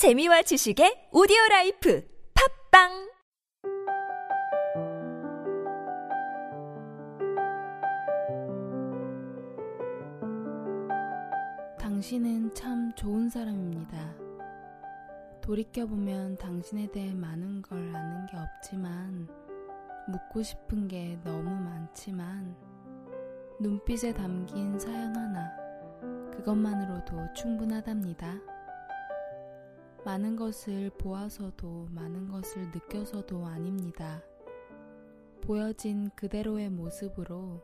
재미와 지식의 오디오 라이프 팟빵 당신은 참 좋은 사람입니다. 돌이켜보면 당신에 대해 많은 걸 아는 게 없지만, 묻고 싶은 게 너무 많지만, 눈빛에 담긴 사연 하나, 그것만으로도 충분하답니다. 많은 것을 보아서도 많은 것을 느껴서도 아닙니다. 보여진 그대로의 모습으로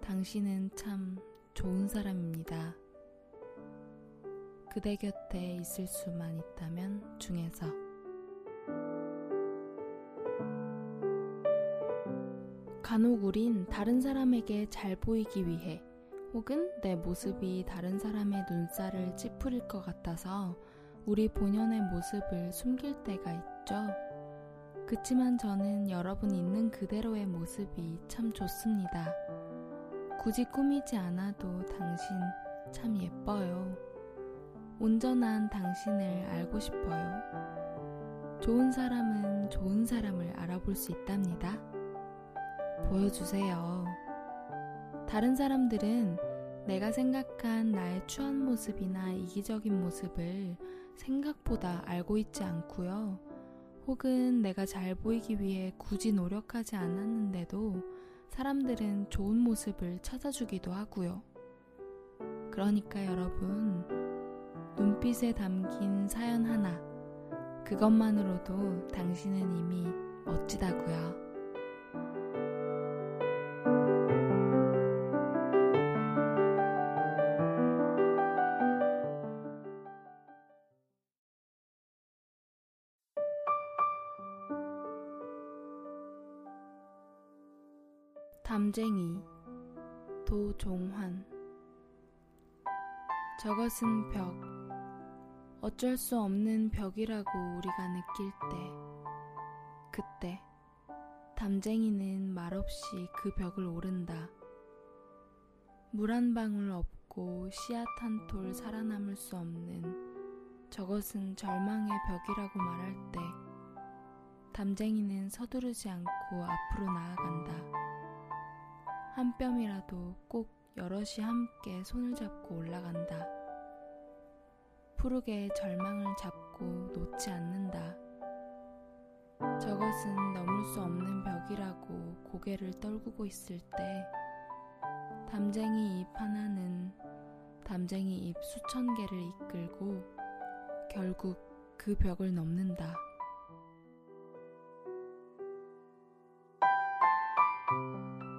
당신은 참 좋은 사람입니다. 그대 곁에 있을 수만 있다면 중에서 간혹 우린 다른 사람에게 잘 보이기 위해 혹은 내 모습이 다른 사람의 눈살을 찌푸릴 것 같아서 우리 본연의 모습을 숨길 때가 있죠. 그치만 저는 여러분 있는 그대로의 모습이 참 좋습니다. 굳이 꾸미지 않아도 당신 참 예뻐요. 온전한 당신을 알고 싶어요. 좋은 사람은 좋은 사람을 알아볼 수 있답니다. 보여주세요. 다른 사람들은 내가 생각한 나의 추한 모습이나 이기적인 모습을 생각보다 알고 있지 않고요. 혹은 내가 잘 보이기 위해 굳이 노력하지 않았는데도 사람들은 좋은 모습을 찾아주기도 하고요. 그러니까 여러분, 눈빛에 담긴 사연 하나, 그것만으로도 당신은 이미 멋지다고요. 담쟁이 도종환. 저것은 벽. 어쩔 수 없는 벽이라고 우리가 느낄 때 그때 담쟁이는 말없이 그 벽을 오른다. 물 한 방울 없고 씨앗 한 톨 살아남을 수 없는 저것은 절망의 벽이라고 말할 때 담쟁이는 서두르지 않고 앞으로 나아간다. 한 뼘이라도 꼭 여럿이 함께 손을 잡고 올라간다. 푸르게 절망을 잡고 놓지 않는다. 저것은 넘을 수 없는 벽이라고 고개를 떨구고 있을 때 담쟁이 잎 하나는 담쟁이 잎 수천 개를 이끌고 결국 그 벽을 넘는다.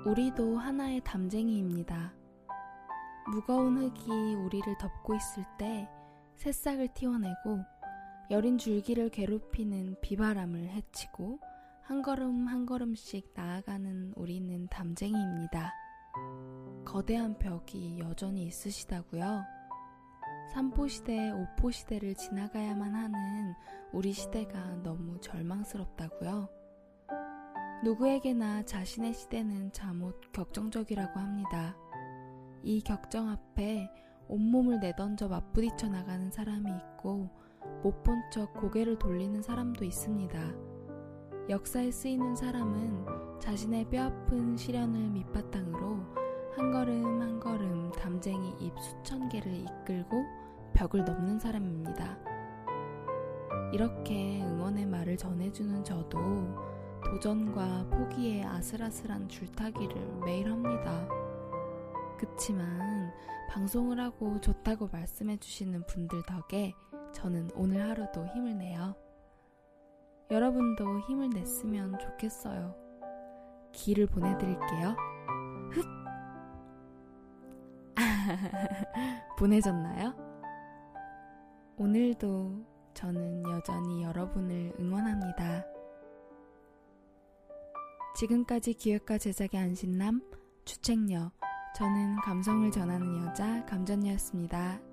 우리도 하나의 담쟁이입니다. 무거운 흙이 우리를 덮고 있을 때 새싹을 튀어내고 여린 줄기를 괴롭히는 비바람을 해치고 한 걸음 한 걸음씩 나아가는 우리는 담쟁이입니다. 거대한 벽이 여전히 있으시다고요? 삼포시대, 오포시대를 지나가야만 하는 우리 시대가 너무 절망스럽다고요? 누구에게나 자신의 시대는 잠옷 격정적이라고 합니다. 이 격정 앞에 온몸을 내던져 맞부딪혀 나가는 사람이 있고 못 본 척 고개를 돌리는 사람도 있습니다. 역사에 쓰이는 사람은 자신의 뼈아픈 시련을 밑바탕으로 한 걸음 한 걸음 담쟁이 입 수천 개를 이끌고 벽을 넘는 사람입니다. 이렇게 응원의 말을 전해주는 저도 도전과 포기의 아슬아슬한 줄타기를 매일 합니다. 그치만 방송을 하고 좋다고 말씀해 주시는 분들 덕에 저는 오늘 하루도 힘을 내요. 여러분도 힘을 냈으면 좋겠어요. 기를 보내드릴게요. 흡! 보내졌나요? 오늘도 저는 여전히 여러분을 응원합니다. 지금까지 기획과 제작의 안신남, 주책녀, 저는 감성을 전하는 여자 감전녀였습니다.